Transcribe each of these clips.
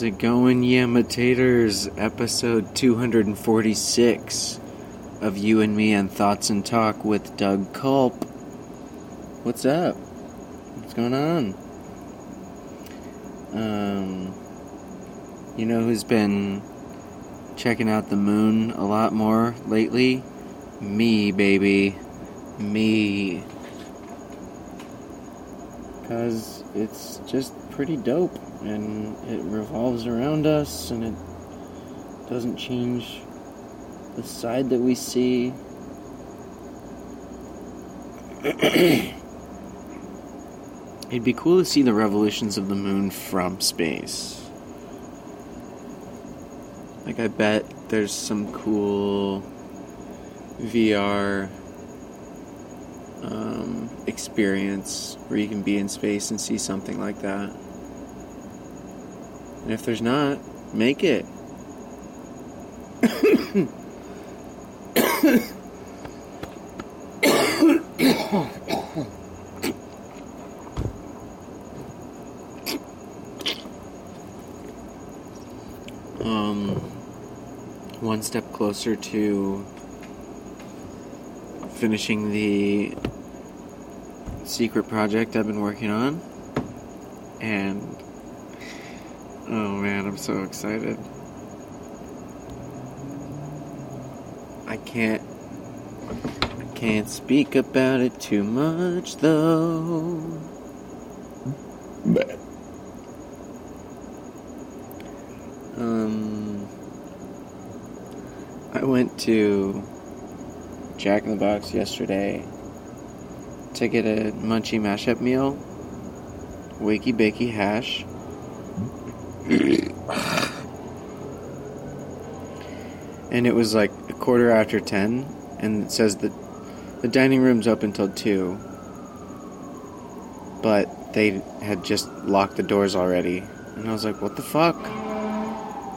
How's it going, imitators? Episode 246 of You and Me and Thoughts and Talk with Doug Culp. What's up? What's going on? Um, you know who's been checking out the moon a lot more lately? Me, baby. Me. Because it's just pretty dope and it revolves around us and it doesn't change the side that we see. It'd be cool to see the revolutions of the moon from space. Like, I bet there's some cool VR um, experience where you can be in space and see something like that. And if there's not, make it. um, one step closer to finishing the secret project I've been working on. And oh man, I'm so excited. I can't I can't speak about it too much though. But um I went to Jack in the Box yesterday to get a munchie mashup meal, wakey bakey hash. and it was like a quarter after 10 and it says that the dining room's up until 2 but they had just locked the doors already. And i was like what the fuck?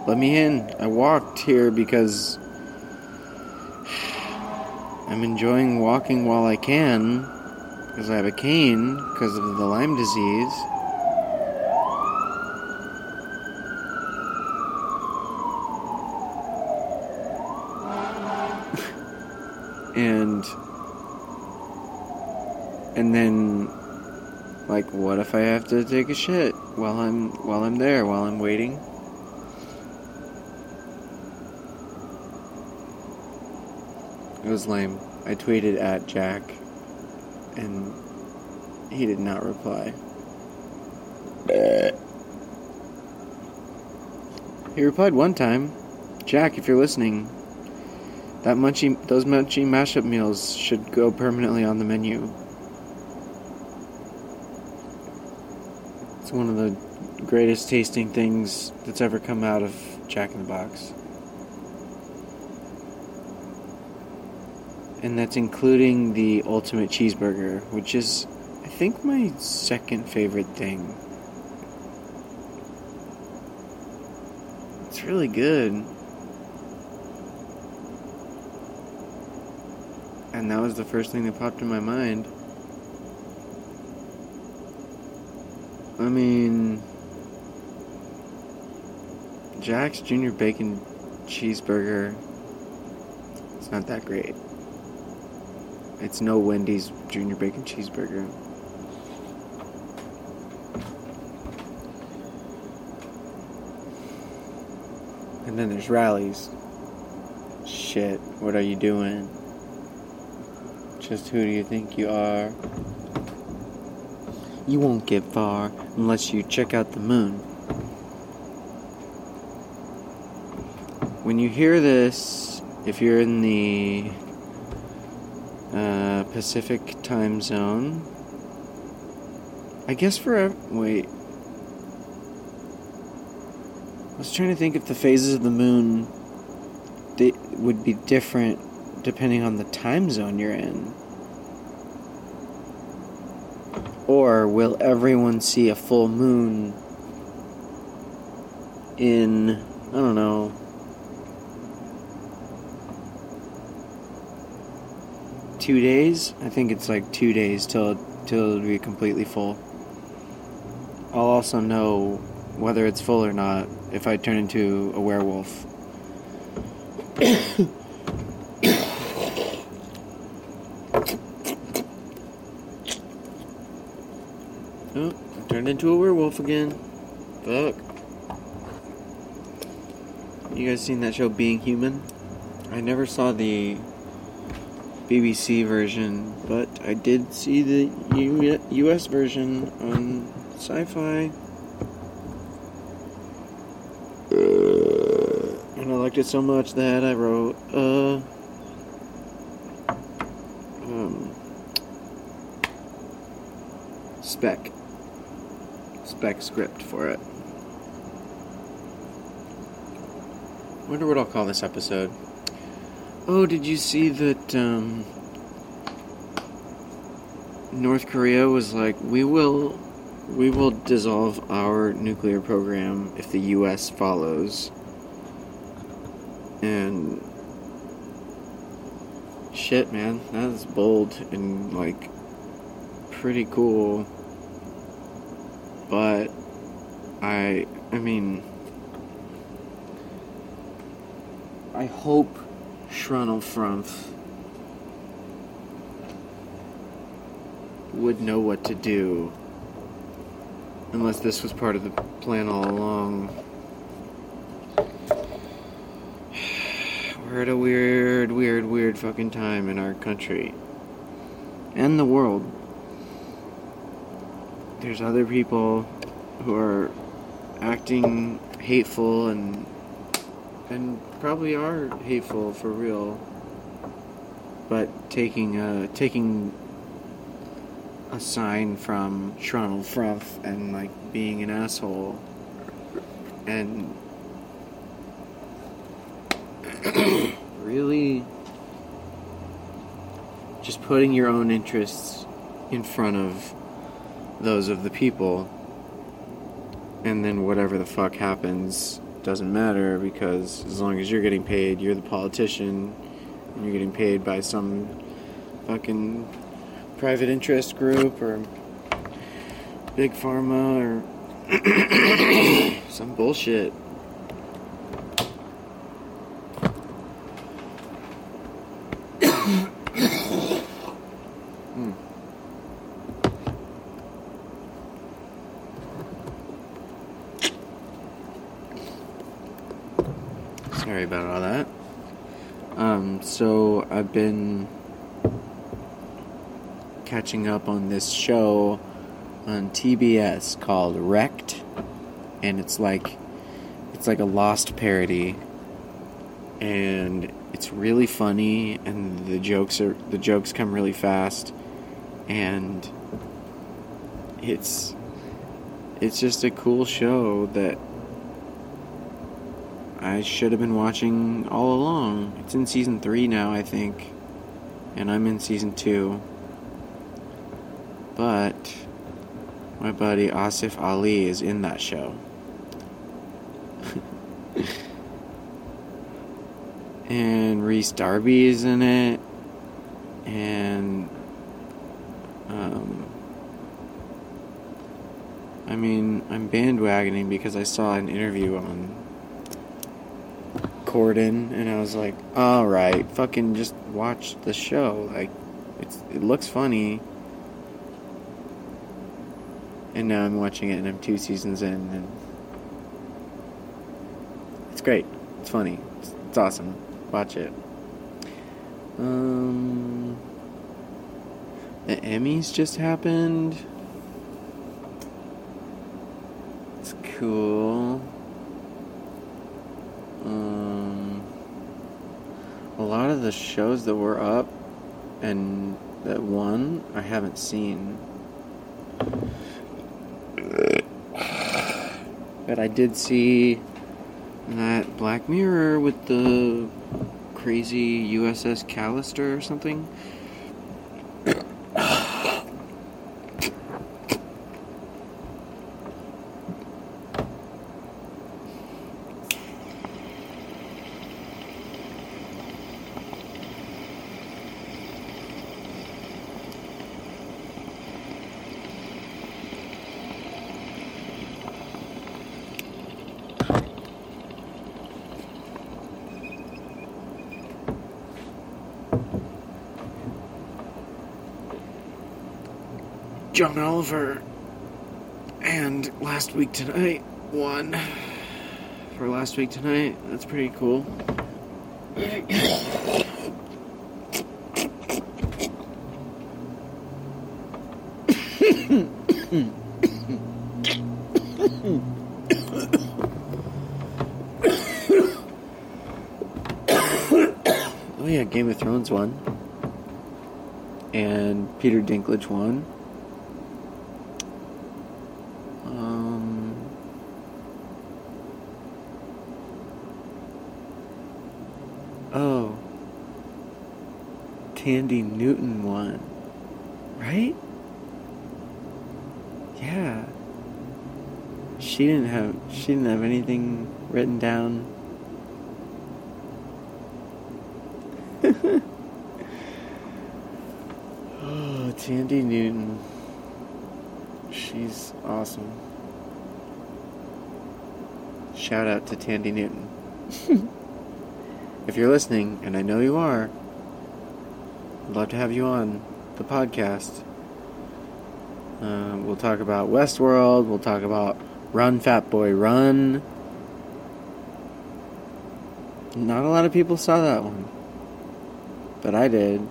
Let me in. I walked here because i'm enjoying walking while i can because i have a cane because of the lyme disease and and then like what if I have to take a shit while I'm while I'm there while I'm waiting? It was lame. I tweeted at Jack and he did not reply. He replied one time Jack if you're listening that munchie, those munchie mashup meals should go permanently on the menu. It's one of the greatest tasting things that's ever come out of Jack in the Box. And that's including the ultimate cheeseburger, which is, I think, my second favorite thing. It's really good. And that was the first thing that popped in my mind. I mean, Jack's Junior Bacon Cheeseburger, it's not that great. It's no Wendy's Junior Bacon Cheeseburger. And then there's rallies. Shit, what are you doing? Just who do you think you are? You won't get far unless you check out the moon. When you hear this, if you're in the uh, Pacific time zone, I guess for wait, I was trying to think if the phases of the moon would be different depending on the time zone you're in. Or will everyone see a full moon in, I don't know, two days? I think it's like two days till, till it'll be completely full. I'll also know whether it's full or not, if I turn into a werewolf. oh, I turned into a werewolf again. Fuck. You guys seen that show Being Human? I never saw the BBC version, but I did see the US version on Syfy. And I liked it so much that I wrote a. Um, spec. Spec script for it. Wonder what I'll call this episode. Oh, did you see that um, North Korea was like, we will, we will dissolve our nuclear program if the U.S. follows, and shit, man, that is bold and like pretty cool, but I, I mean. I hope Schrunnelfrumpf would know what to do. Unless this was part of the plan all along. We're at a weird, weird, weird fucking time in our country. And the world. There's other people who are acting hateful and and probably are hateful for real. But taking a taking a sign from Schrunnelfrumpf and like being an asshole and really just putting your own interests in front of those of the people and then whatever the fuck happens doesn't matter because as long as you're getting paid, you're the politician, and you're getting paid by some fucking private interest group or big pharma or some bullshit. Hmm. Sorry about all that. Um, so I've been catching up on this show on TBS called Wrecked, and it's like it's like a Lost parody, and it's really funny, and the jokes are the jokes come really fast, and it's it's just a cool show that I should have been watching all along. It's in season three now, I think, and I'm in season two. But my buddy Asif Ali is in that show. and Rhys Darby is in it. And um I mean, I'm bandwagoning because I saw an interview on Corden and I was like, "All right, fucking just watch the show. Like it looks funny." And now I'm watching it and I'm two seasons in and it's great. It's funny. It's, it's awesome. Watch it. Um the Emmys just happened. It's cool. Um the shows that were up and that won I haven't seen. But I did see that Black Mirror with the crazy USS Callister or something. John Oliver. And last week tonight won for last week tonight. That's pretty cool. oh yeah, Game of Thrones won. And Peter Dinklage won. Um, oh. Thandie Newton won. Right? Yeah. She didn't have she didn't have anything written down. oh, Thandie Newton. She's awesome. Shout out to Thandie Newton. if you're listening, and I know you are, I'd love to have you on the podcast. Uh, we'll talk about Westworld. We'll talk about Run, Fat Boy, Run. Not a lot of people saw that one. But I did.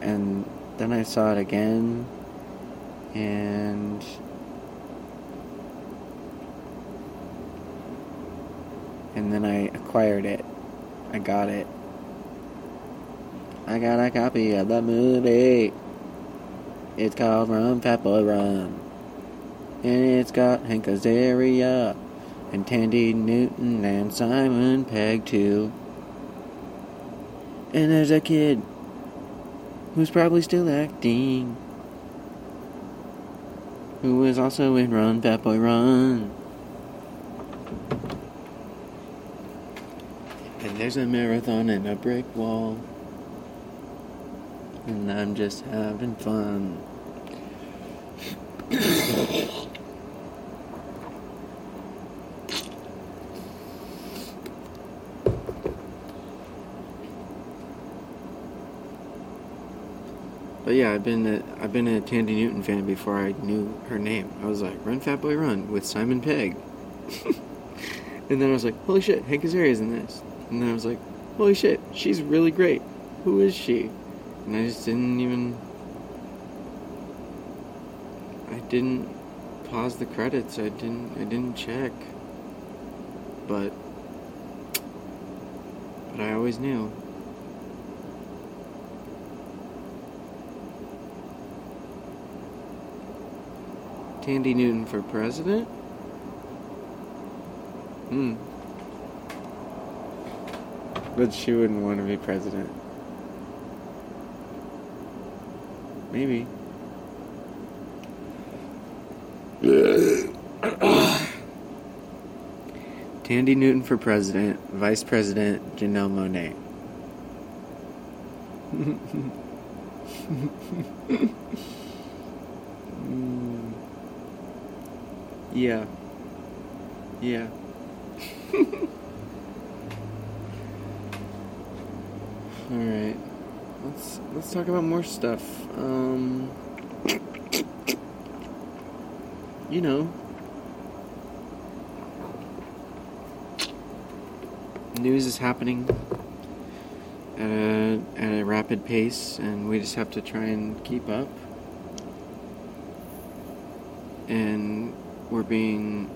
And then I saw it again. And. And then I acquired it. I got it. I got a copy of the movie. It's called Run Fat Boy Run. And it's got Hank Azaria and Thandie Newton and Simon Pegg too. And there's a kid who's probably still acting. Who is also in Run Fat Boy Run. And there's a marathon and a brick wall. And I'm just having fun. But yeah, I've been a, I've been a Thandie Newton fan before I knew her name. I was like, "Run, Fat Boy, Run" with Simon Pegg. and then I was like, "Holy shit, Hank Azaria's in this." And then I was like, "Holy shit, she's really great. Who is she?" And I just didn't even. I didn't pause the credits. I didn't. I didn't check. But. But I always knew. Thandie Newton for president? Hmm. But she wouldn't want to be president. Maybe. Thandie Newton for president, vice president Janelle Monáe. Mm. Yeah. Yeah. All right. Let's talk about more stuff. Um you know, news is happening at a, at a rapid pace, and we just have to try and keep up. And we're being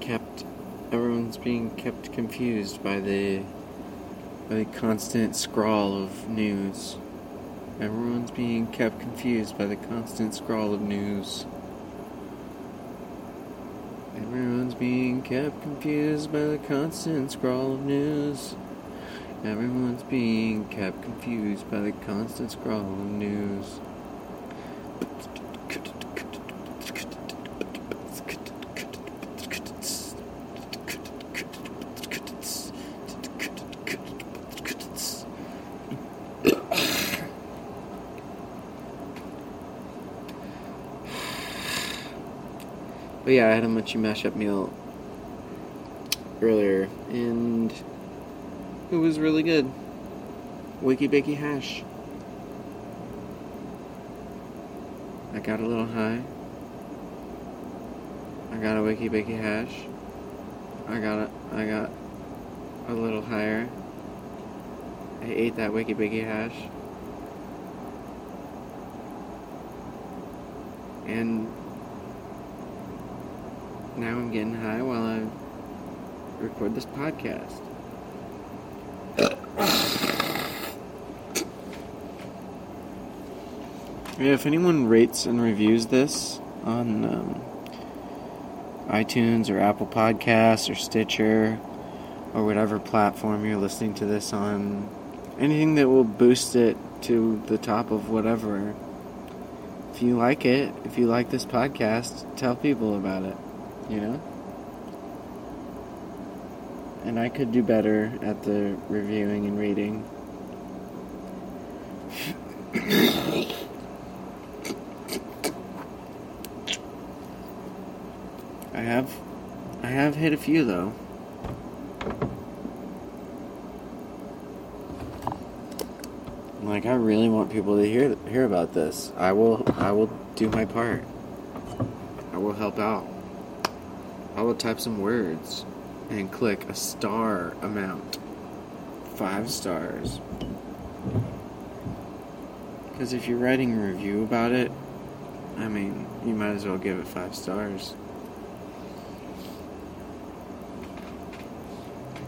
kept, everyone's being kept confused by the, by the constant scrawl of news. Everyone's being kept confused by the constant scrawl of news. Everyone's being kept confused by the constant scrawl of news. Everyone's being kept confused by the constant scrawl of news. But yeah, I had a munchy mashup meal earlier, and it was really good. Wakey bakey hash. I got a little high. I got a wiki bakey hash. I got a, I got a little higher. I ate that wiki bakey hash. And now I'm getting high while I record this podcast. Yeah, if anyone rates and reviews this on um, iTunes or Apple Podcasts or Stitcher or whatever platform you're listening to this on, anything that will boost it to the top of whatever. If you like it, if you like this podcast, tell people about it, you know? And I could do better at the reviewing and reading. I have I have hit a few though. Like I really want people to hear hear about this. I will I will do my part. I will help out. I will type some words and click a star amount. 5 stars. Cuz if you're writing a review about it, I mean, you might as well give it 5 stars.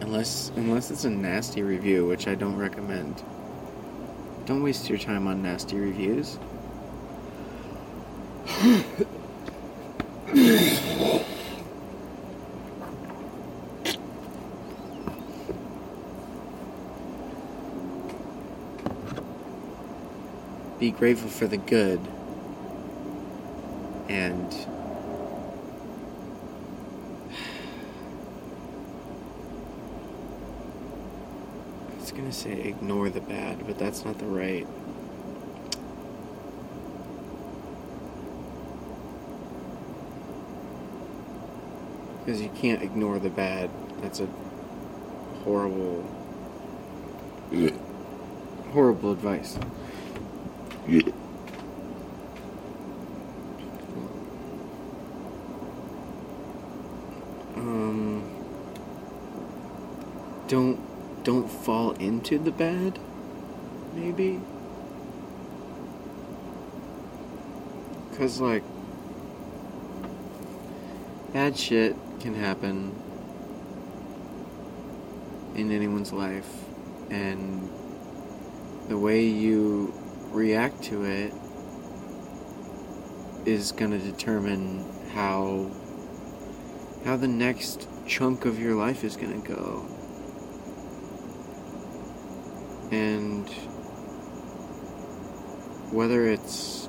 Unless unless it's a nasty review, which I don't recommend. Don't waste your time on nasty reviews. Be grateful for the good and I was gonna say ignore the bad, but that's not the right. Because you can't ignore the bad. That's a horrible, horrible advice. Um, don't don't fall into the bad. Maybe. Cause like bad shit can happen in anyone's life, and the way you react to it is going to determine how how the next chunk of your life is going to go. And whether it's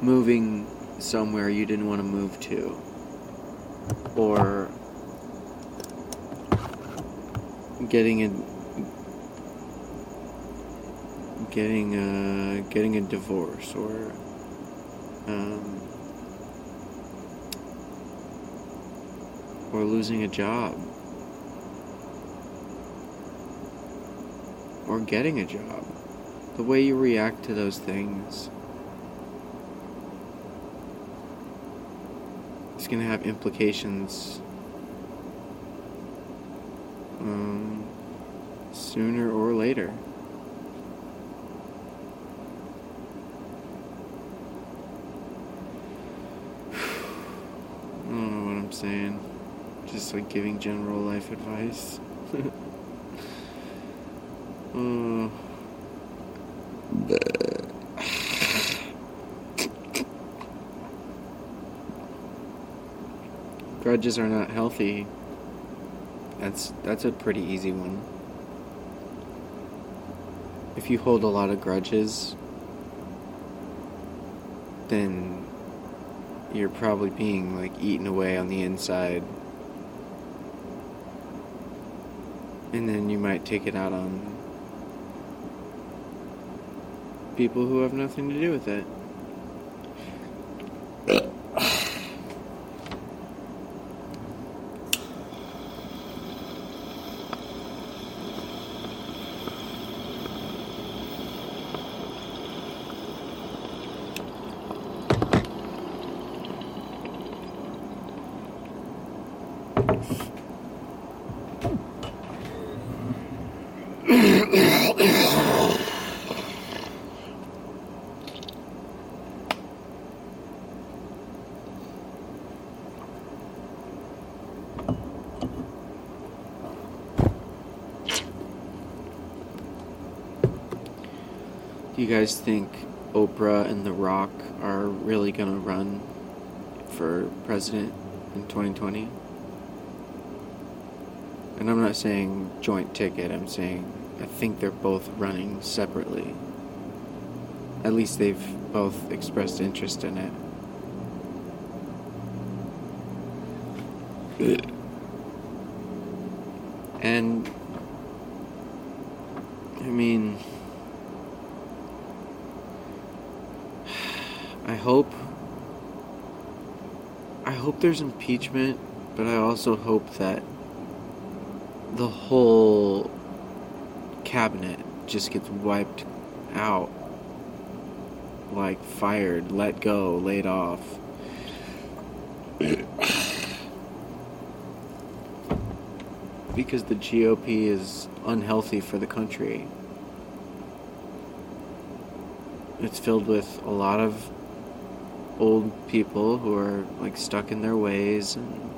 moving somewhere you didn't want to move to or getting a getting a getting a divorce or um, or losing a job. Or getting a job. The way you react to those things is going to have implications um, sooner or later I don't know what I'm saying. Just like giving general life advice. uh, grudges are not healthy. That's that's a pretty easy one. If you hold a lot of grudges, then you're probably being like eaten away on the inside. And then you might take it out on people who have nothing to do with it. You guys think Oprah and The Rock are really going to run for president in 2020? And I'm not saying joint ticket, I'm saying I think they're both running separately. At least they've both expressed interest in it. And I mean I hope I hope there's impeachment, but I also hope that the whole cabinet just gets wiped out. Like fired, let go, laid off. because the GOP is unhealthy for the country. It's filled with a lot of old people who are like stuck in their ways and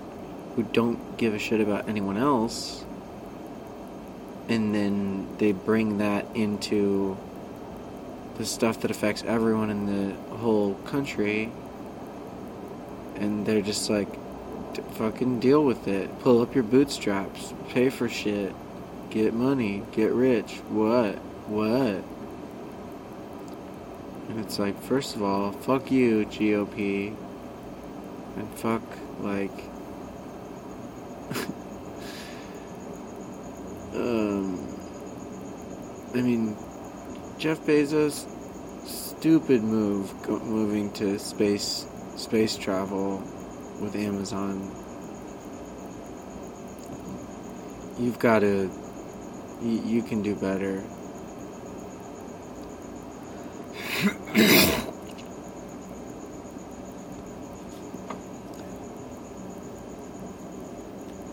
who don't give a shit about anyone else. And then they bring that into the stuff that affects everyone in the whole country. And they're just like, fucking deal with it. Pull up your bootstraps. Pay for shit. Get money. Get rich. What? What? It's like, first of all, fuck you, GOP. And fuck, like. um. I mean, Jeff Bezos, stupid move go, moving to space space travel with Amazon. You've got to. You, you can do better.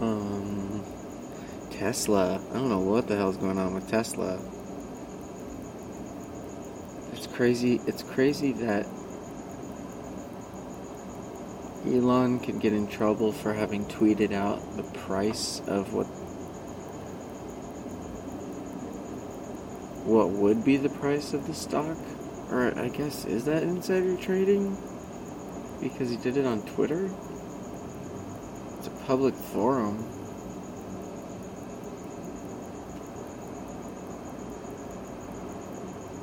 um, Tesla. I don't know what the hell's going on with Tesla. It's crazy. It's crazy that Elon could get in trouble for having tweeted out the price of what what would be the price of the stock or I guess is that insider trading because he did it on Twitter it's a public forum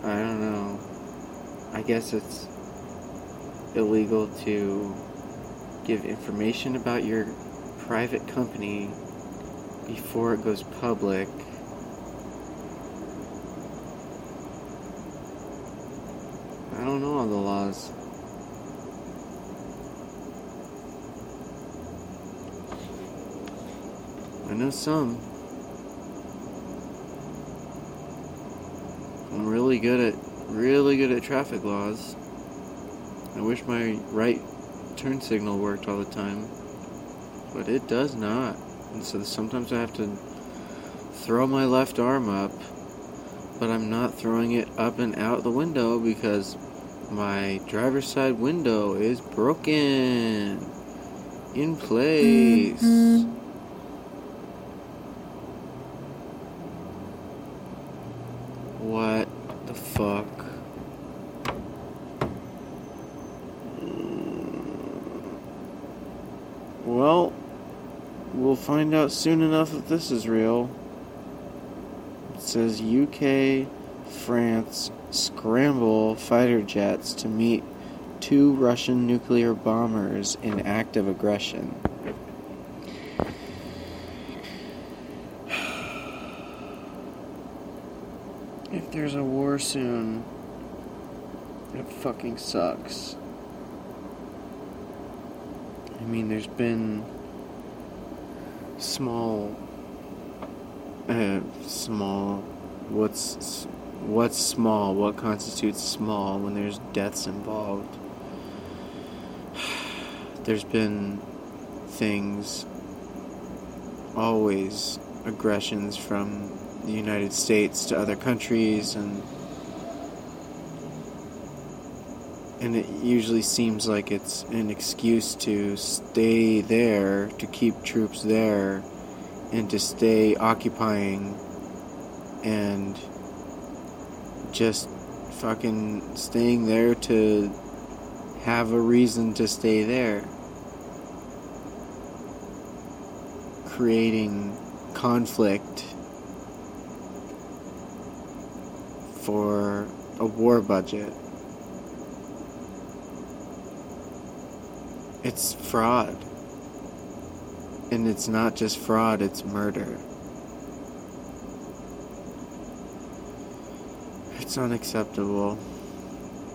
I don't know I guess it's illegal to give information about your private company before it goes public. I don't know all the laws. I know some. I'm really good at really good at traffic laws. I wish my right turn signal worked all the time, but it does not. And so sometimes I have to throw my left arm up, but I'm not throwing it up and out the window because my driver's side window is broken in place. What the fuck? Well, we'll find soon enough if this is real. It says UK, France scramble fighter jets to meet two Russian nuclear bombers in active aggression. If there's a war soon, it fucking sucks. I mean, there's been small, uh, small. What's what's small? What constitutes small when there's deaths involved? There's been things, always aggressions from the United States to other countries and and it usually seems like it's an excuse to stay there, to keep troops there, and to stay occupying and just fucking staying there to have a reason to stay there. Creating conflict for a war budget. It's fraud. And it's not just fraud, it's murder. It's unacceptable.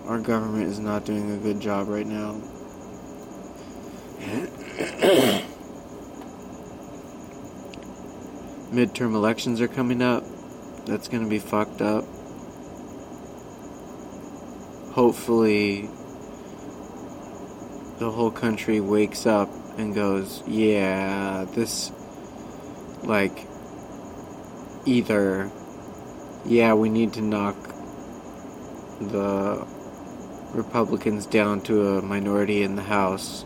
Our government is not doing a good job right now. Midterm elections are coming up. That's going to be fucked up. Hopefully, the whole country wakes up and goes, yeah, this, like, either, yeah, we need to knock the Republicans down to a minority in the House,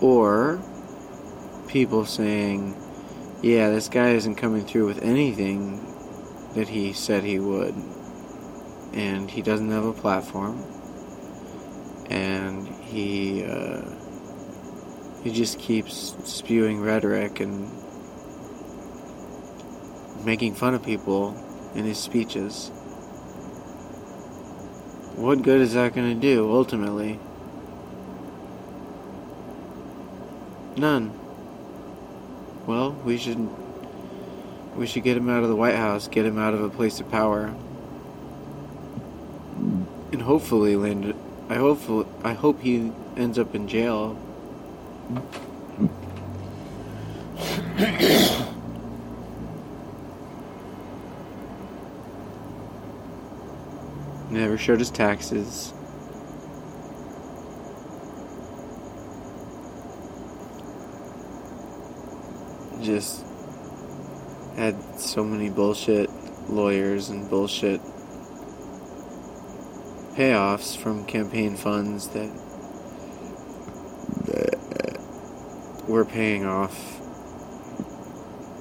or people saying, yeah, this guy isn't coming through with anything that he said he would, and he doesn't have a platform, and he uh, he just keeps spewing rhetoric and making fun of people in his speeches. What good is that going to do ultimately? None. Well, we should we should get him out of the White House, get him out of a place of power. And hopefully land I hope I hope he ends up in jail. Never showed his taxes. Just had so many bullshit lawyers and bullshit payoffs from campaign funds that were paying off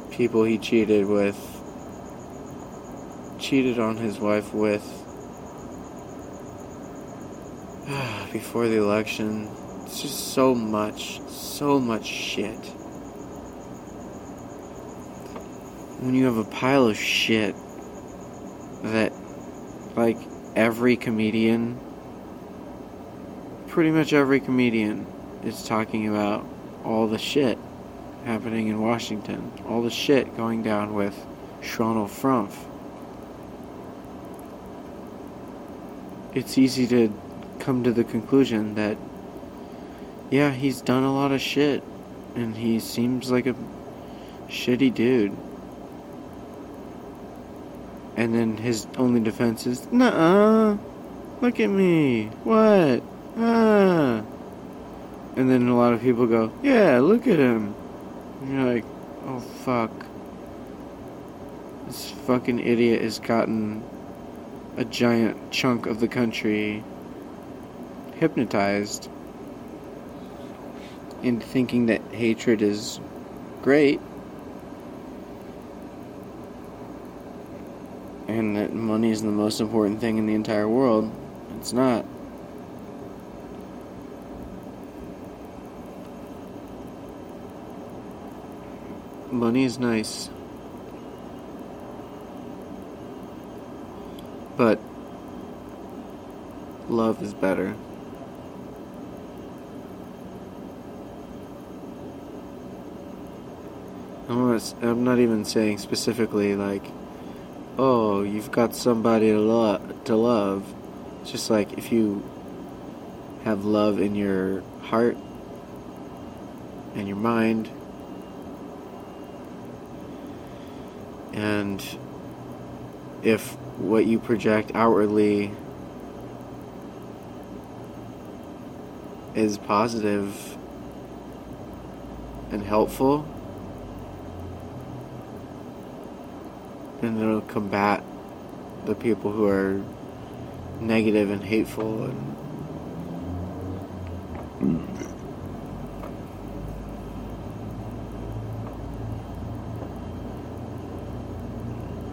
people he cheated with, cheated on his wife with before the election. It's just so much, so much shit. When you have a pile of shit that, like, every comedian, pretty much every comedian, is talking about all the shit happening in Washington, all the shit going down with Shronel Frumpf. It's easy to come to the conclusion that, yeah, he's done a lot of shit, and he seems like a shitty dude. And then his only defense is, nah, look at me, what, ah. And then a lot of people go, yeah, look at him. And you're like, oh fuck. This fucking idiot has gotten a giant chunk of the country hypnotized into thinking that hatred is great and that money is the most important thing in the entire world. It's not. Money is nice. But love is better. I'm not, even saying specifically like, oh, you've got somebody to, lo- to love. It's just like if you have love in your heart and your mind and if what you project outwardly is positive and helpful and it'll combat the people who are negative and hateful and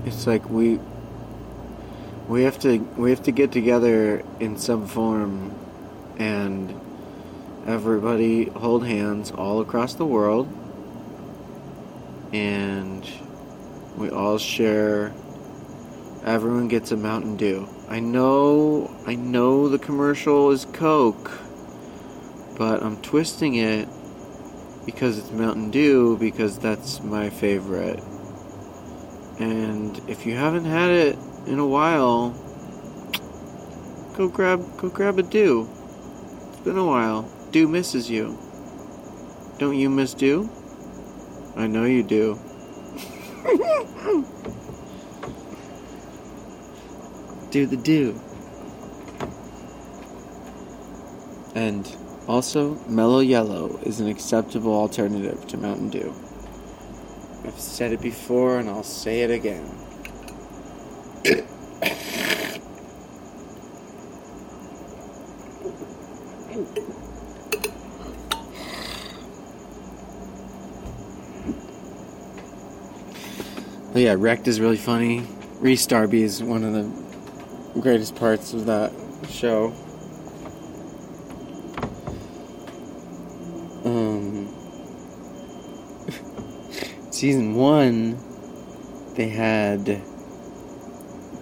it's like we we have to we have to get together in some form and everybody hold hands all across the world and we all share everyone gets a Mountain Dew. I know I know the commercial is Coke, but I'm twisting it because it's Mountain Dew because that's my favorite. And if you haven't had it in a while, go grab go grab a Dew. It's been a while. Dew misses you. Don't you miss Dew? I know you do. Do the do. And also, Mellow Yellow is an acceptable alternative to Mountain Dew. I've said it before and I'll say it again. Yeah, Wrecked is really funny. Rhys Darby is one of the greatest parts of that show. Um, season one, they had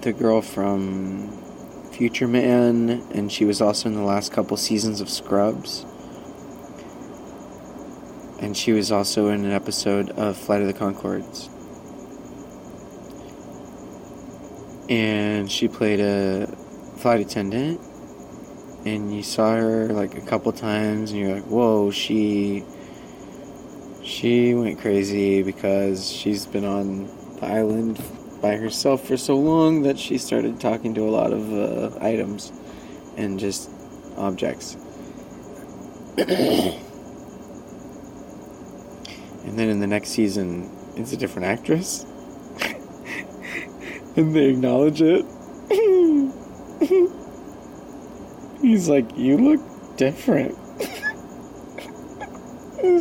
the girl from Future Man, and she was also in the last couple seasons of Scrubs. And she was also in an episode of Flight of the Conchords. And she played a flight attendant. And you saw her like a couple times and you're like whoa she she went crazy because she's been on the island by herself for so long that she started talking to a lot of uh, items and just objects. And then in the next season it's a different actress and they acknowledge it. He's like, You look different.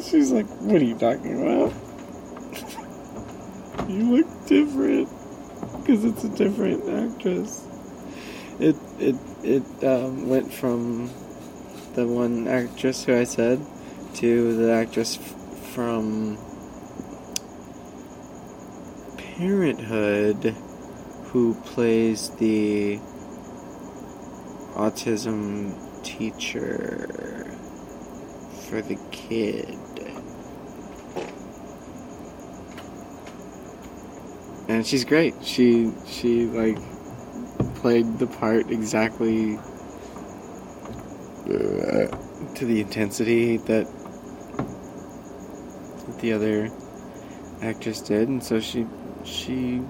she's like, What are you talking about? you look different. Because it's a different actress. It it it um, went from the one actress who I said to the actress f- from Parenthood who plays the autism teacher for the kid. And she's great. She she like played the part exactly uh, to the intensity that the other actress did, and so she she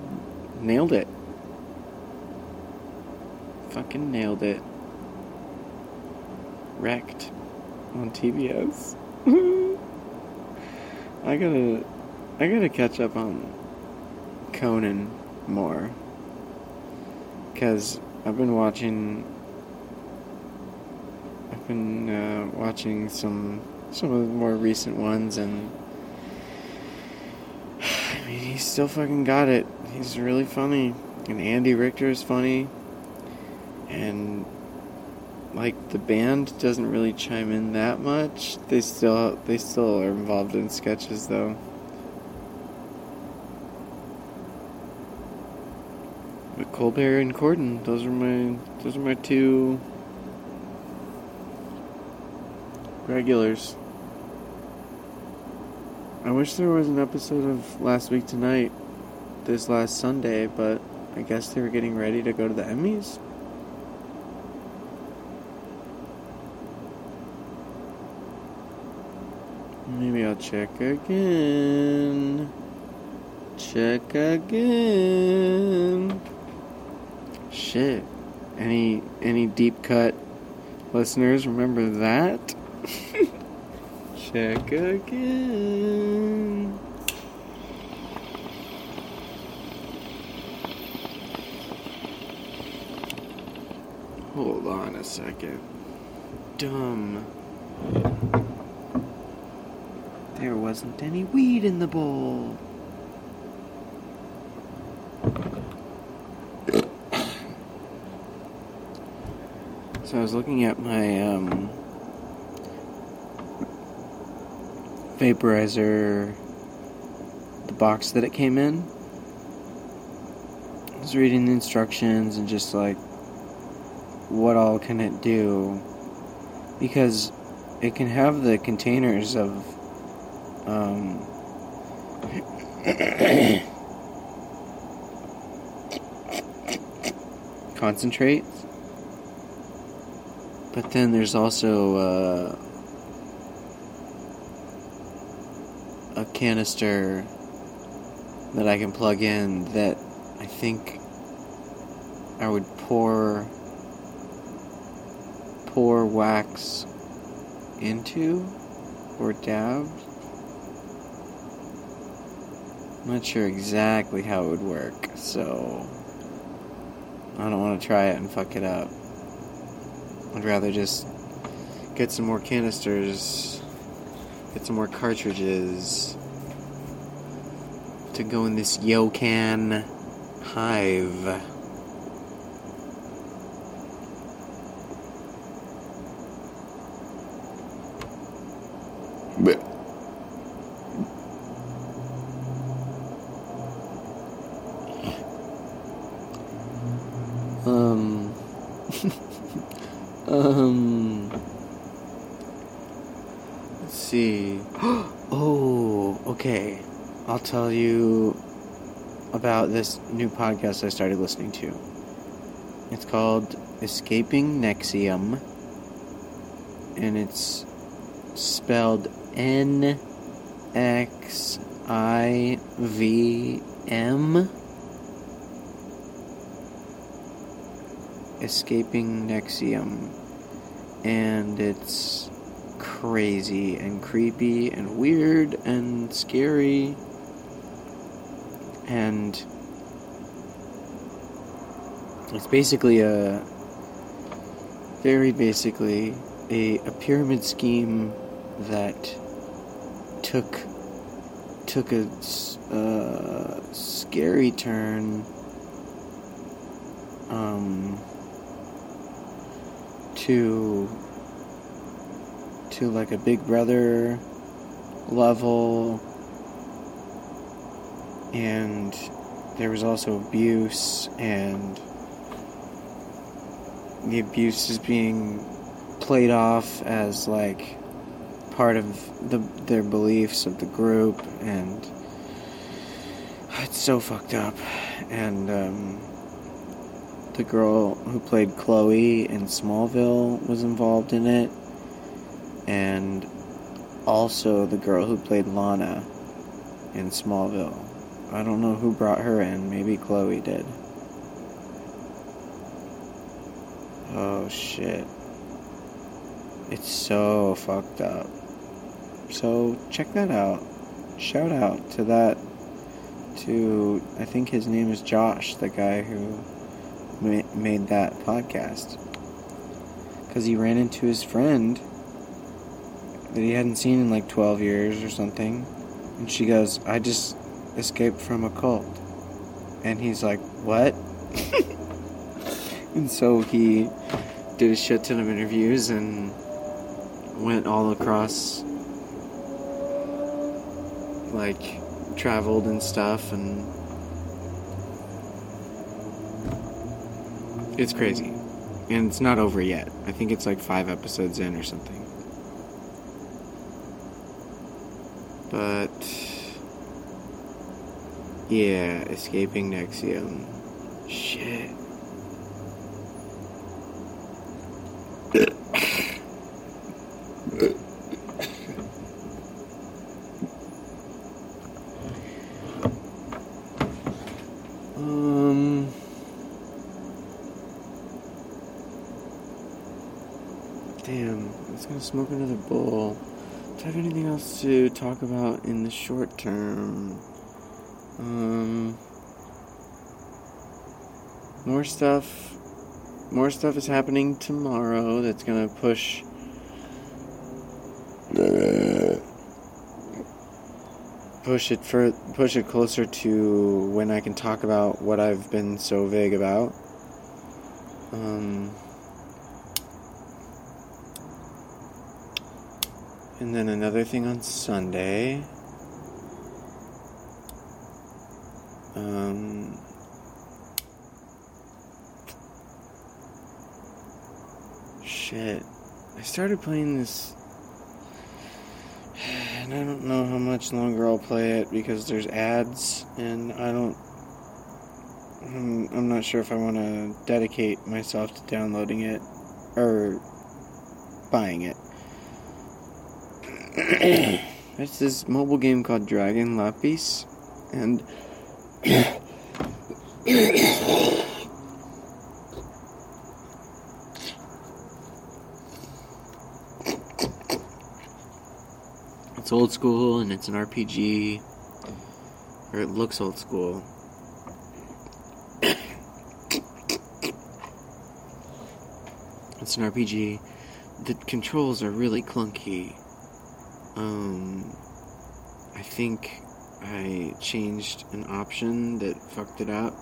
nailed it fucking nailed it. Wrecked on TBS. I gotta, I gotta catch up on Conan more. Cause I've been watching, I've been uh, watching some some of the more recent ones, and I mean, he's still fucking got it. He's really funny, and Andy Richter is funny and like the band doesn't really chime in that much. They still they still are involved in sketches though. But Colbert and Corden, those are my those are my two regulars. I wish there was an episode of Last Week Tonight this last Sunday, but I guess they were getting ready to go to the Emmys. I'll check again. Check again. Shit. Any any deep cut listeners remember that? check again. Hold on a second. Dumb. There wasn't any weed in the bowl. So I was looking at my um, vaporizer, the box that it came in. I was reading the instructions and just like, what all can it do? Because it can have the containers of um, concentrate. But then there's also uh, a canister that I can plug in that I think I would pour pour wax into or dab. I'm not sure exactly how it would work, so I don't want to try it and fuck it up. I'd rather just get some more canisters, get some more cartridges to go in this Yocan Hive. Um. um. Let's see. oh, okay. I'll tell you about this new podcast I started listening to. It's called Escaping NXIVM, and it's spelled N X I V M. Escaping NXIVM. And it's crazy and creepy and weird and scary. And it's basically a very basically a, a pyramid scheme that took took a uh, scary turn um, to to like a big brother level and there was also abuse and the abuse is being played off as like part of the their beliefs of the group and it's so fucked up. And um, the girl who played Chloe in Smallville was involved in it and also the girl who played Lana in Smallville I don't know who brought her in maybe Chloe did oh shit it's so fucked up. So check that out. Shout out to that. To I think his name is Josh, the guy who ma- made that podcast. Because he ran into his friend that he hadn't seen in like 12 years or something. And she goes, I just escaped from a cult. And he's like, What? and so he did a shit ton of interviews and went all across like traveled and stuff and it's crazy and it's not over yet i think it's like five episodes in or something but yeah escaping NXIVM shit Um. Damn, it's gonna smoke another bowl. Do I have anything else to talk about in the short term? Um, more stuff. More stuff is happening tomorrow that's going to push. Push it for push it closer to when I can talk about what I've been so vague about. Um, and then another thing on Sunday. Started playing this. And I don't know how much longer I'll play it because there's ads, and I don't. I'm, I'm not sure if I want to dedicate myself to downloading it or buying it. it's this mobile game called Dragon Lapis, and old school and it's an RPG, or it looks old school. it's an RPG. The controls are really clunky. Um, I think I changed an option that fucked it up.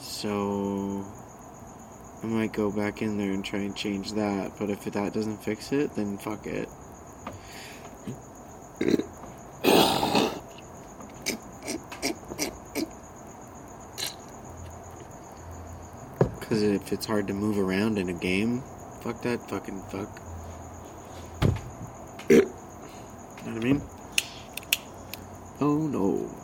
So I might go back in there and try and change that. But if that doesn't fix it, then fuck it. Because if it's hard to move around in a game, fuck that fucking fuck. You know what I mean? Oh no.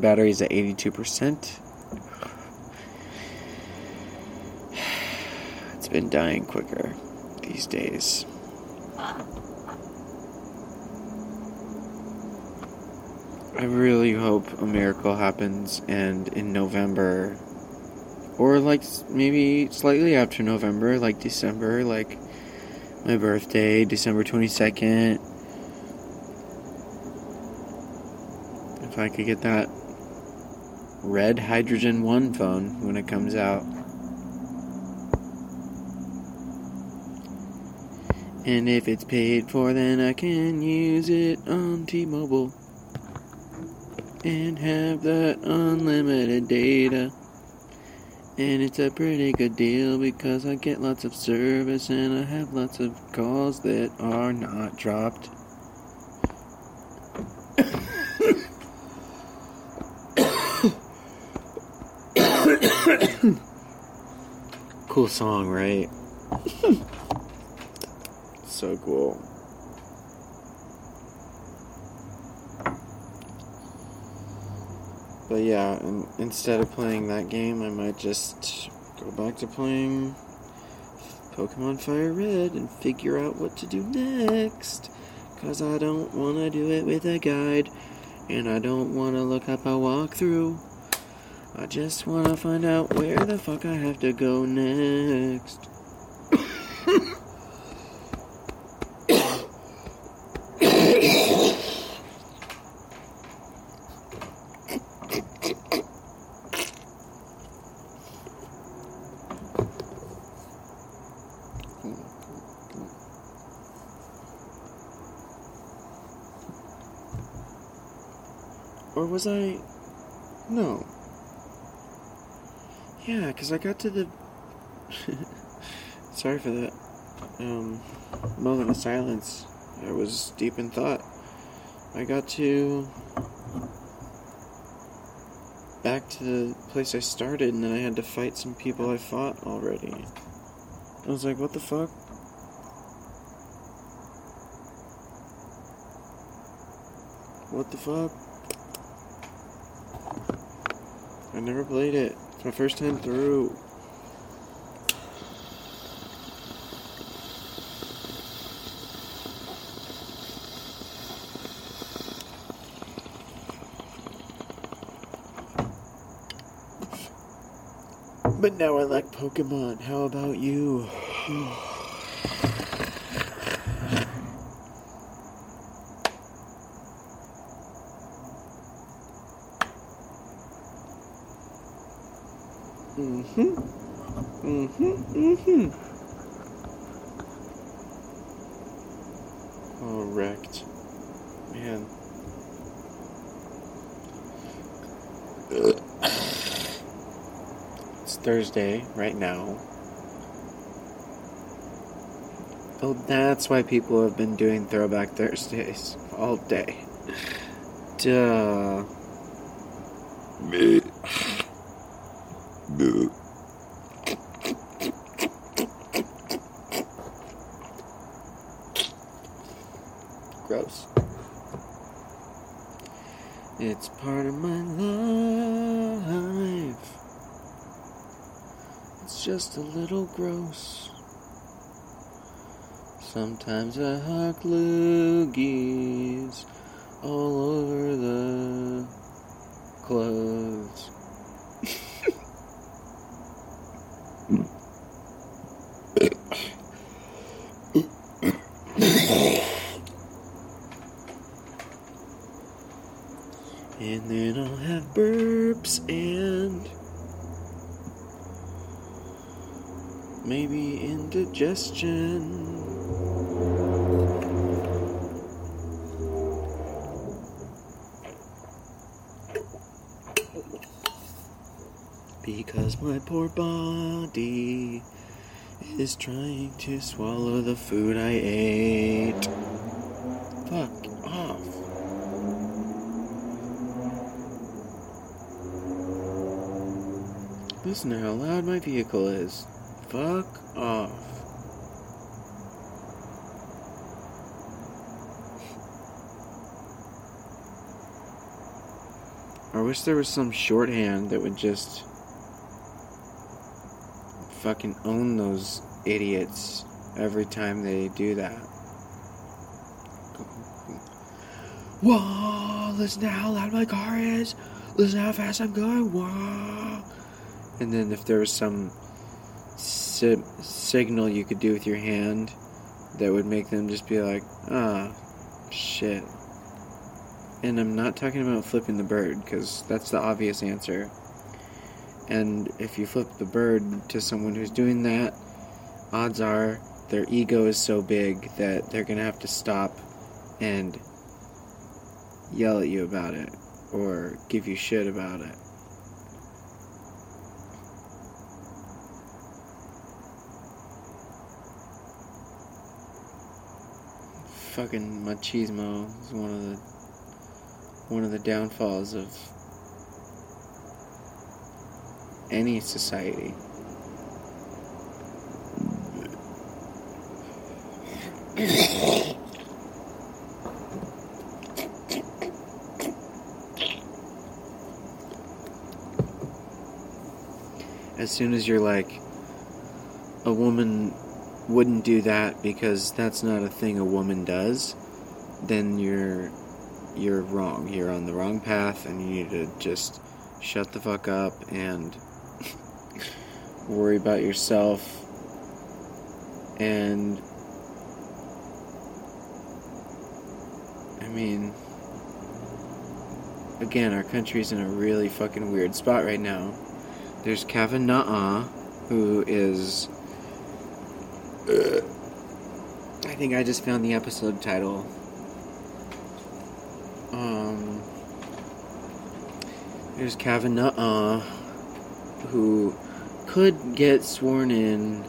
Battery is at 82%. It's been dying quicker these days. I really hope a miracle happens and in November, or like maybe slightly after November, like December, like my birthday, December 22nd. If I could get that red Hydrogen 1 phone when it comes out. And if it's paid for, then I can use it on T Mobile. And have that unlimited data. And it's a pretty good deal because I get lots of service and I have lots of calls that are not dropped. Cool song, right? so cool. But yeah, and instead of playing that game, I might just go back to playing Pokemon Fire Red and figure out what to do next. Cause I don't want to do it with a guide, and I don't want to look up a walkthrough. I just want to find out where the fuck I have to go next. Or was I. No. Yeah, I got to the. Sorry for that. Um, moment of silence. I was deep in thought. I got to. Back to the place I started, and then I had to fight some people I fought already. I was like, what the fuck? What the fuck? I never played it. It's my first time through. But now I like Pokemon. How about you? Mm-hmm. Mm-hmm. Mm-hmm. Oh, wrecked. Man. It's Thursday right now. Oh, that's why people have been doing Throwback Thursdays all day. Duh. Gross. It's part of my life. It's just a little gross. Sometimes I hawk loogies all over the clothes. and then I'll have burps and maybe indigestion. Because my poor body is trying to swallow the food I ate. Fuck off. Listen to how loud my vehicle is. Fuck off. I wish there was some shorthand that would just fucking own those idiots every time they do that. Whoa, listen to how loud my car is. Listen to how fast I'm going. Whoa. And then if there was some si- signal you could do with your hand that would make them just be like, ah, shit. And I'm not talking about flipping the bird, because that's the obvious answer. And if you flip the bird to someone who's doing that, odds are their ego is so big that they're going to have to stop and yell at you about it or give you shit about it. Fucking machismo is one of the one of the downfalls of any society. As soon as you're like, a woman wouldn't do that because that's not a thing a woman does, then you're you're wrong. You're on the wrong path and you need to just shut the fuck up and worry about yourself and I mean again our country's in a really fucking weird spot right now. There's Kavanaugh who is I think I just found the episode title. Um there's Kavanaugh who could get sworn in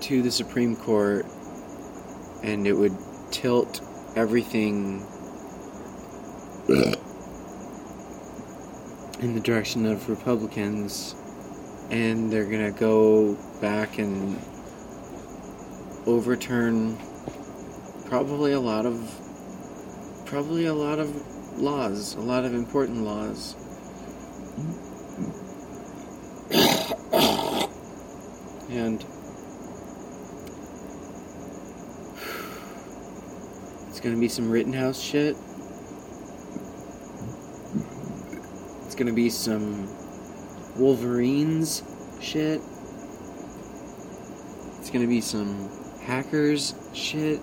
to the Supreme Court and it would tilt everything in the direction of Republicans and they're going to go back and overturn probably a lot of probably a lot of laws, a lot of important laws. And it's gonna be some Rittenhouse shit. It's gonna be some Wolverines shit. It's gonna be some hackers shit.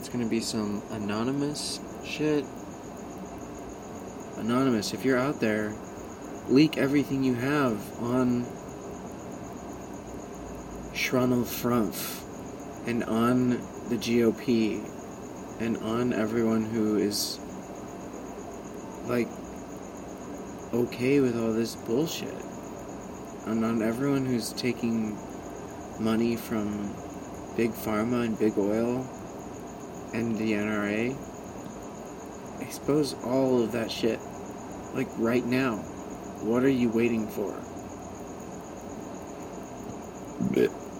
It's gonna be some anonymous shit. Anonymous, if you're out there, leak everything you have on Schronel Frumpf and on the GOP and on everyone who is like okay with all this bullshit and on everyone who's taking money from big pharma and big oil and the NRA expose all of that shit like right now. What are you waiting for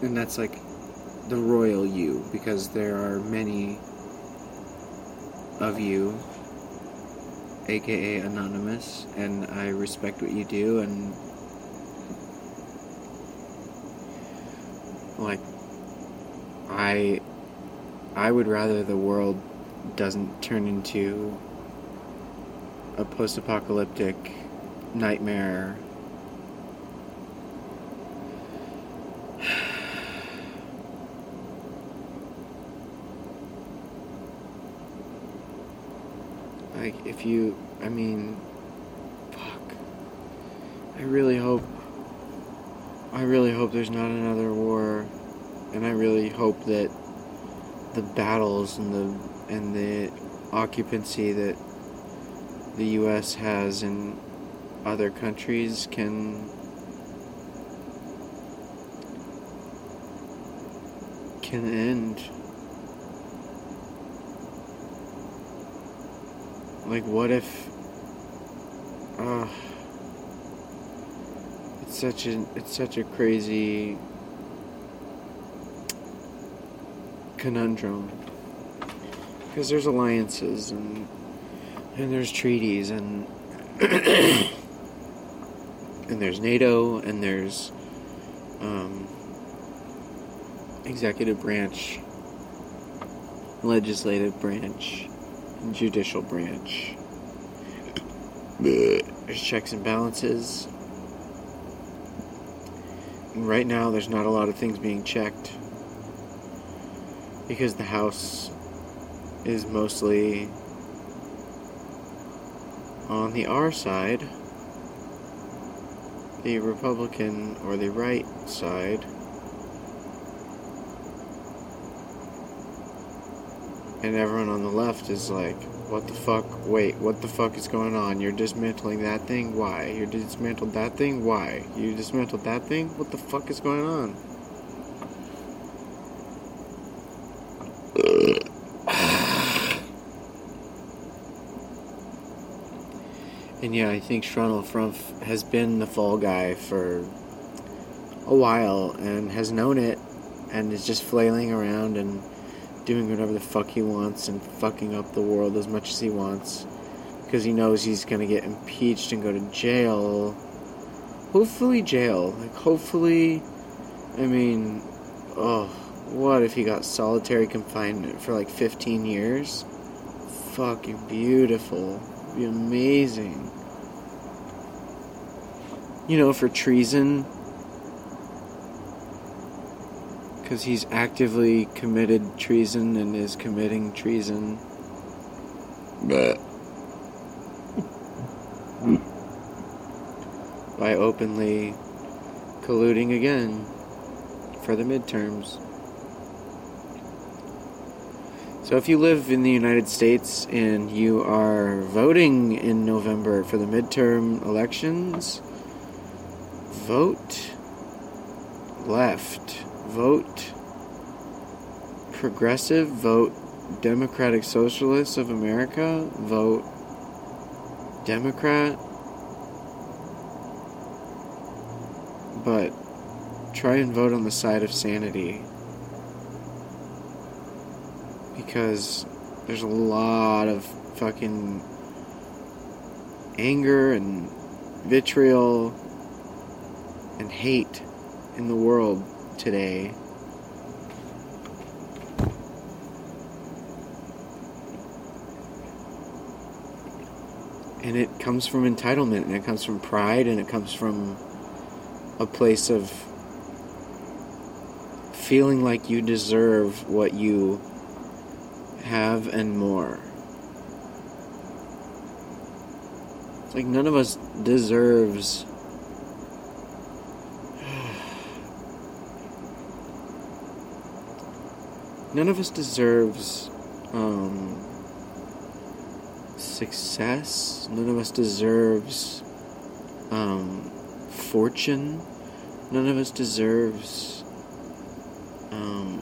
and that's like the royal you because there are many of you aka anonymous and i respect what you do and like i i would rather the world doesn't turn into a post-apocalyptic nightmare like if you i mean fuck. I really hope i really hope there's not another war and i really hope that the battles and the and the occupancy that the US has in other countries can can end like what if uh it's such a it's such a crazy conundrum. Because there's alliances and and there's treaties and and there's NATO and there's um, executive branch, legislative branch, judicial branch. There's checks and balances. And right now, there's not a lot of things being checked because the House is mostly on the R side, the Republican or the right side, and everyone on the left is like, what the fuck? Wait, what the fuck is going on? You're dismantling that thing? Why? You dismantled that thing? Why? You dismantled that thing? What the fuck is going on? And yeah, I think Schronel Frumpf has been the fall guy for a while and has known it and is just flailing around and doing whatever the fuck he wants and fucking up the world as much as he wants because he knows he's gonna get impeached and go to jail. Hopefully, jail. Like, hopefully, I mean, oh, what if he got solitary confinement for like 15 years? Fucking beautiful be amazing. You know, for treason. Because he's actively committed treason and is committing treason. But. by openly colluding again for the midterms. So, if you live in the United States and you are voting in November for the midterm elections, vote left, vote progressive, vote Democratic Socialists of America, vote Democrat, but try and vote on the side of sanity. Because there's a lot of fucking anger and vitriol and hate in the world today. And it comes from entitlement, and it comes from pride, and it comes from a place of feeling like you deserve what you have and more. It's like none of us deserves. None of us deserves um, success. None of us deserves um, fortune. None of us deserves um,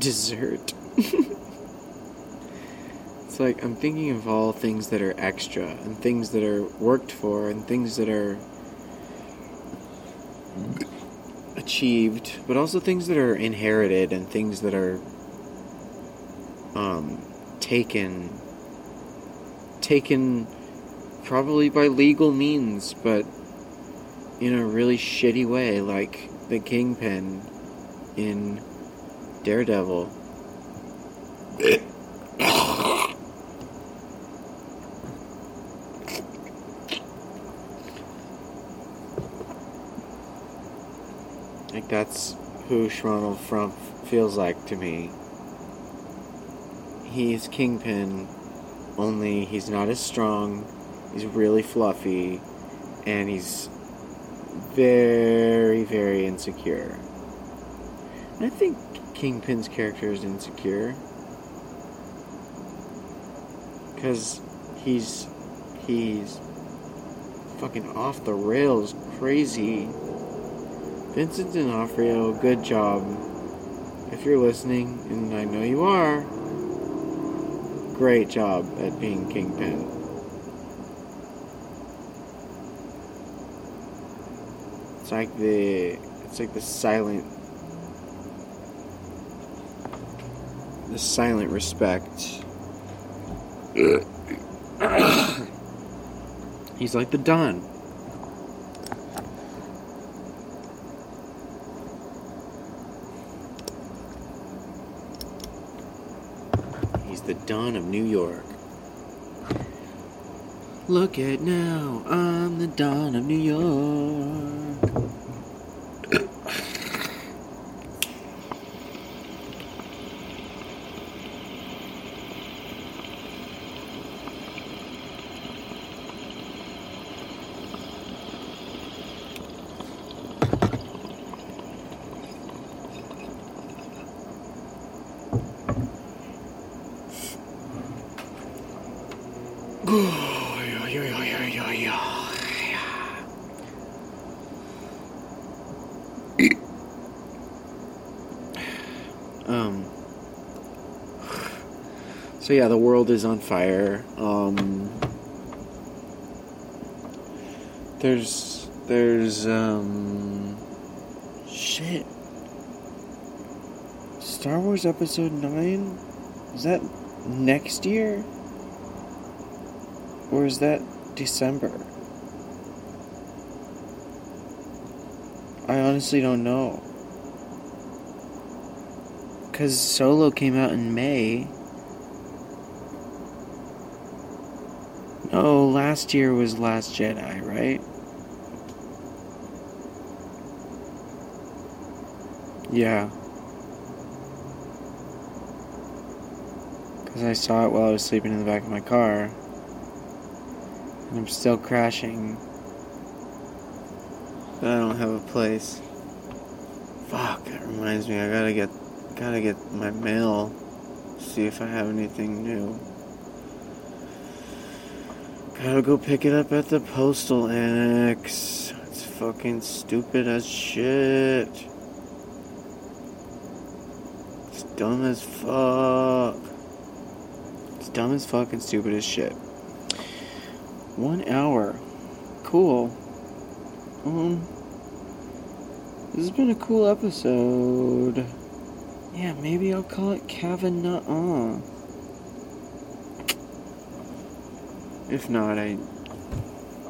dessert. it's like I'm thinking of all things that are extra and things that are worked for and things that are achieved, but also things that are inherited and things that are um, taken taken probably by legal means, but in a really shitty way, like the Kingpin in Daredevil. that's who Schronel Frump feels like to me. He's Kingpin, only he's not as strong, he's really fluffy, and he's very, very insecure. I think Kingpin's character is insecure. Because he's. he's. fucking off the rails crazy. Vincent D'Onofrio, good job. If you're listening, and I know you are, great job at being Kingpin. It's like the it's like the silent the silent respect. He's like the Don. Don of New York. Look at now, I'm the dawn of New York. Um. So yeah, the world is on fire. Um. There's there's um. Shit. Star Wars Episode Nine. Is that next year? Or is that December? I honestly don't know. Because Solo came out in May. No, last year was Last Jedi, right? Yeah. Because I saw it while I was sleeping in the back of my car. And I'm still crashing. But I don't have a place. Fuck, that reminds me, I gotta get gotta get my mail. See if I have anything new. Gotta go pick it up at the postal annex. It's fucking stupid as shit. It's dumb as fuck. It's dumb as fuck and stupid as shit. One hour. Cool. Um, this has been a cool episode. Yeah, maybe I'll call it Kavanaugh. If not, I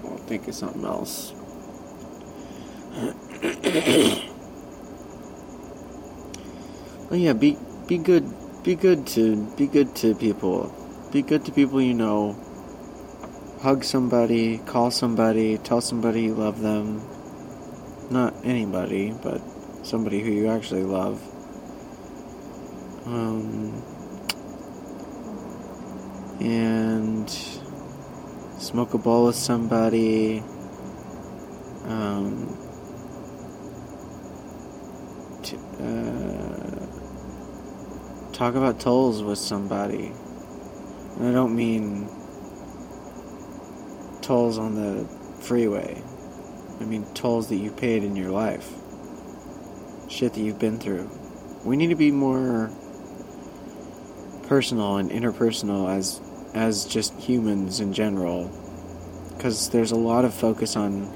will think of something else. oh yeah, be be good. Be good to be good to people. Be good to people you know. Hug somebody, call somebody, tell somebody you love them. Not anybody, but somebody who you actually love. Um, and smoke a bowl with somebody. Um, t- uh, talk about tolls with somebody. And I don't mean tolls on the freeway. I mean tolls that you paid in your life. Shit that you've been through. We need to be more personal and interpersonal as as just humans in general because there's a lot of focus on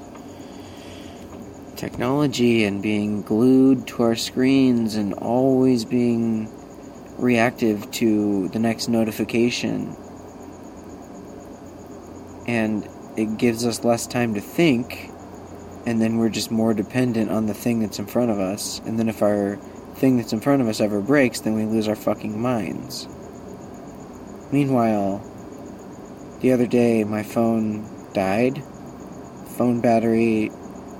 technology and being glued to our screens and always being reactive to the next notification. And it gives us less time to think and then we're just more dependent on the thing that's in front of us. And then if our thing that's in front of us ever breaks then we lose our fucking minds Meanwhile, the other day my phone died. Phone battery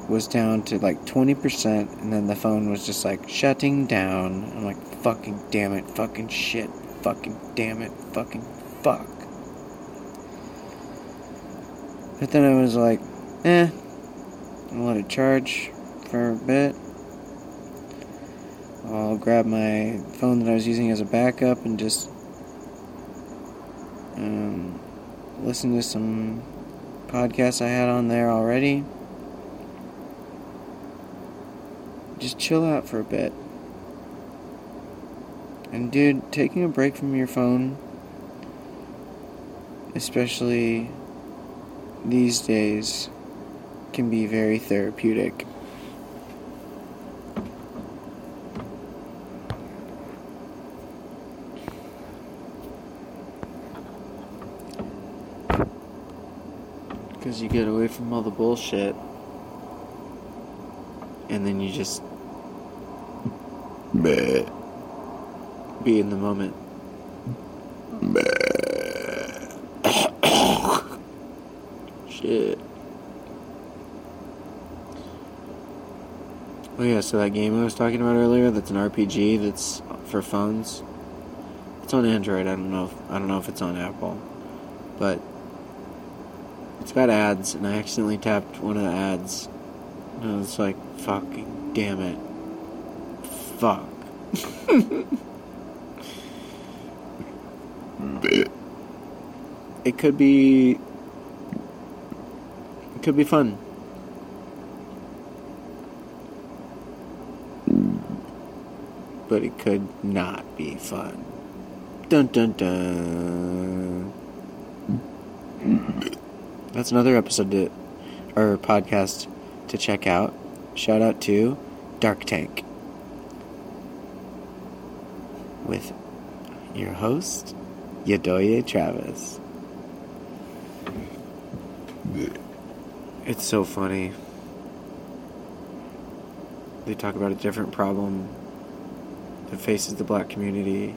was down to like 20%, and then the phone was just like shutting down. I'm like, fucking damn it, fucking shit, fucking damn it, fucking fuck. But then I was like, eh, I'll let it charge for a bit. I'll grab my phone that I was using as a backup and just um, listen to some podcasts I had on there already. Just chill out for a bit. And, dude, taking a break from your phone, especially these days, can be very therapeutic. You get away from all the bullshit. And then you just. Bleh. Be in the moment. Shit. Oh yeah, so that game I was talking about earlier, that's an RPG that's for phones. It's on Android. I don't know. If, I don't know if it's on Apple, but it's got ads, and I accidentally tapped one of the ads. And I was like, fucking damn it. Fuck. it could be. It could be fun. But it could not be fun. Dun dun dun. That's another episode to, or podcast to check out. Shout out to Dark Tank with your host, Yedoye Travis. It's so funny. They talk about a different problem that faces the black community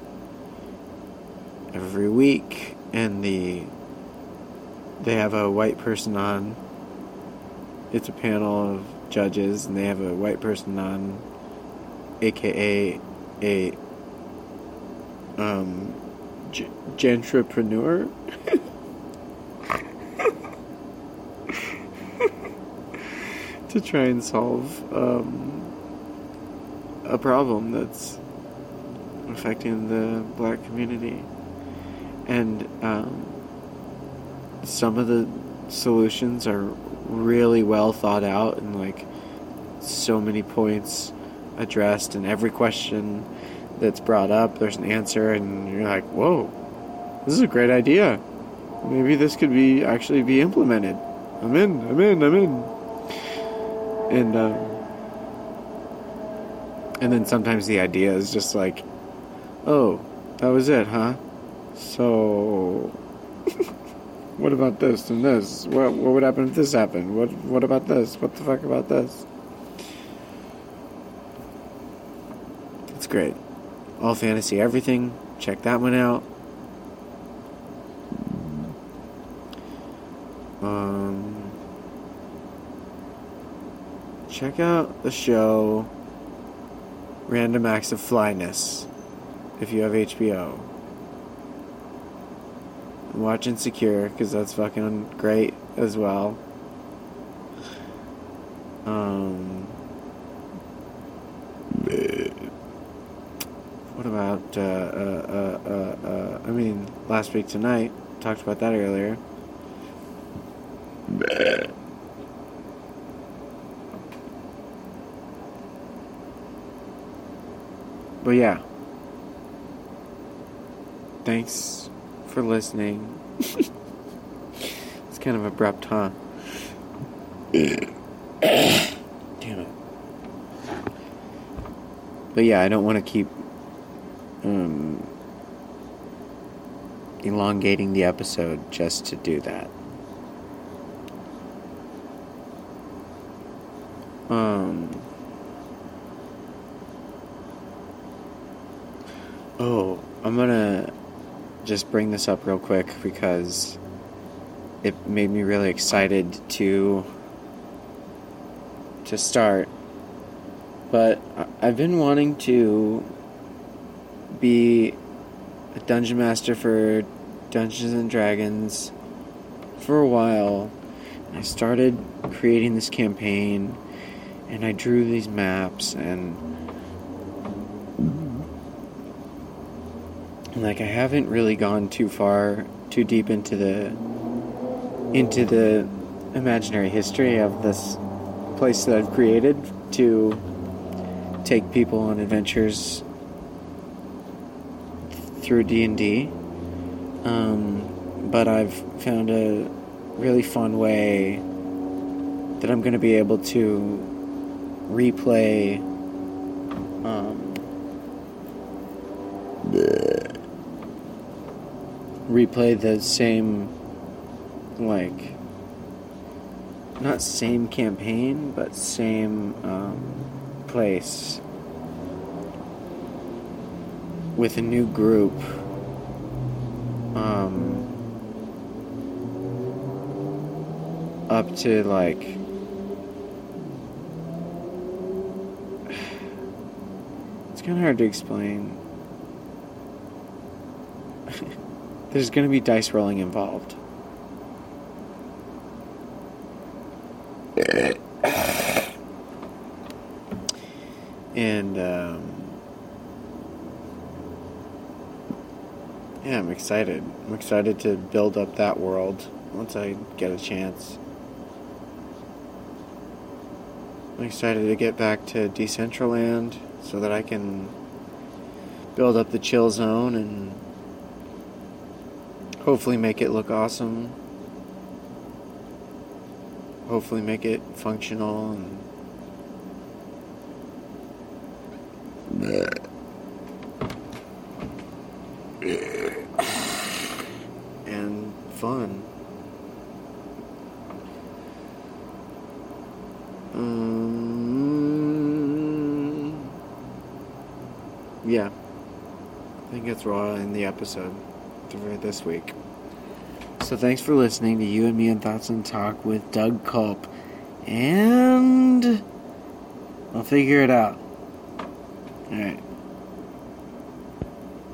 every week, and the they have a white person on. It's a panel of judges, and they have a white person on, aka a um, g- gentrepreneur. to try and solve um, a problem that's affecting the black community. And um, some of the solutions are really well thought out and like so many points addressed and every question that's brought up there's an answer and you're like whoa this is a great idea. Maybe this could be actually be implemented. I'm in i'm in i'm in. And um, and then sometimes the idea is just like oh that was it huh? So what about this and this? What what would happen if this happened? What what about this? What the fuck about this? It's great. All fantasy everything. Check that one out. Um check out the show Random Acts of Flyness if you have HBO. Watch Insecure because that's fucking great as well. Um, what about uh, uh, uh, uh, uh, I mean, last week tonight talked about that earlier. But yeah. Thanks for listening. it's kind of abrupt, huh? Damn it. But yeah, I don't want to keep um, elongating the episode just to do that. Um. Oh, I'm gonna just bring this up real quick because it made me really excited to to start. But I've been wanting to be a dungeon master for Dungeons and Dragons for a while. I started creating this campaign and I drew these maps and like I haven't really gone too far too deep into the into the imaginary history of this place that I've created to take people on adventures through D&D. Um, but I've found a really fun way that I'm going to be able to replay um, replay the same like not same campaign but same um, place with a new group um, up to like it's kind of hard to explain there's going to be dice rolling involved and um, yeah, I'm excited. I'm excited to build up that world once I get a chance. I'm excited to get back to Decentraland so that I can build up the chill zone and hopefully make it look awesome. Hopefully make it functional and and fun. Um, yeah, I think it's raw in the episode this week. So thanks for listening to You and Me and Thoughts and Talk with Doug Culp, and I'll figure it out. All right.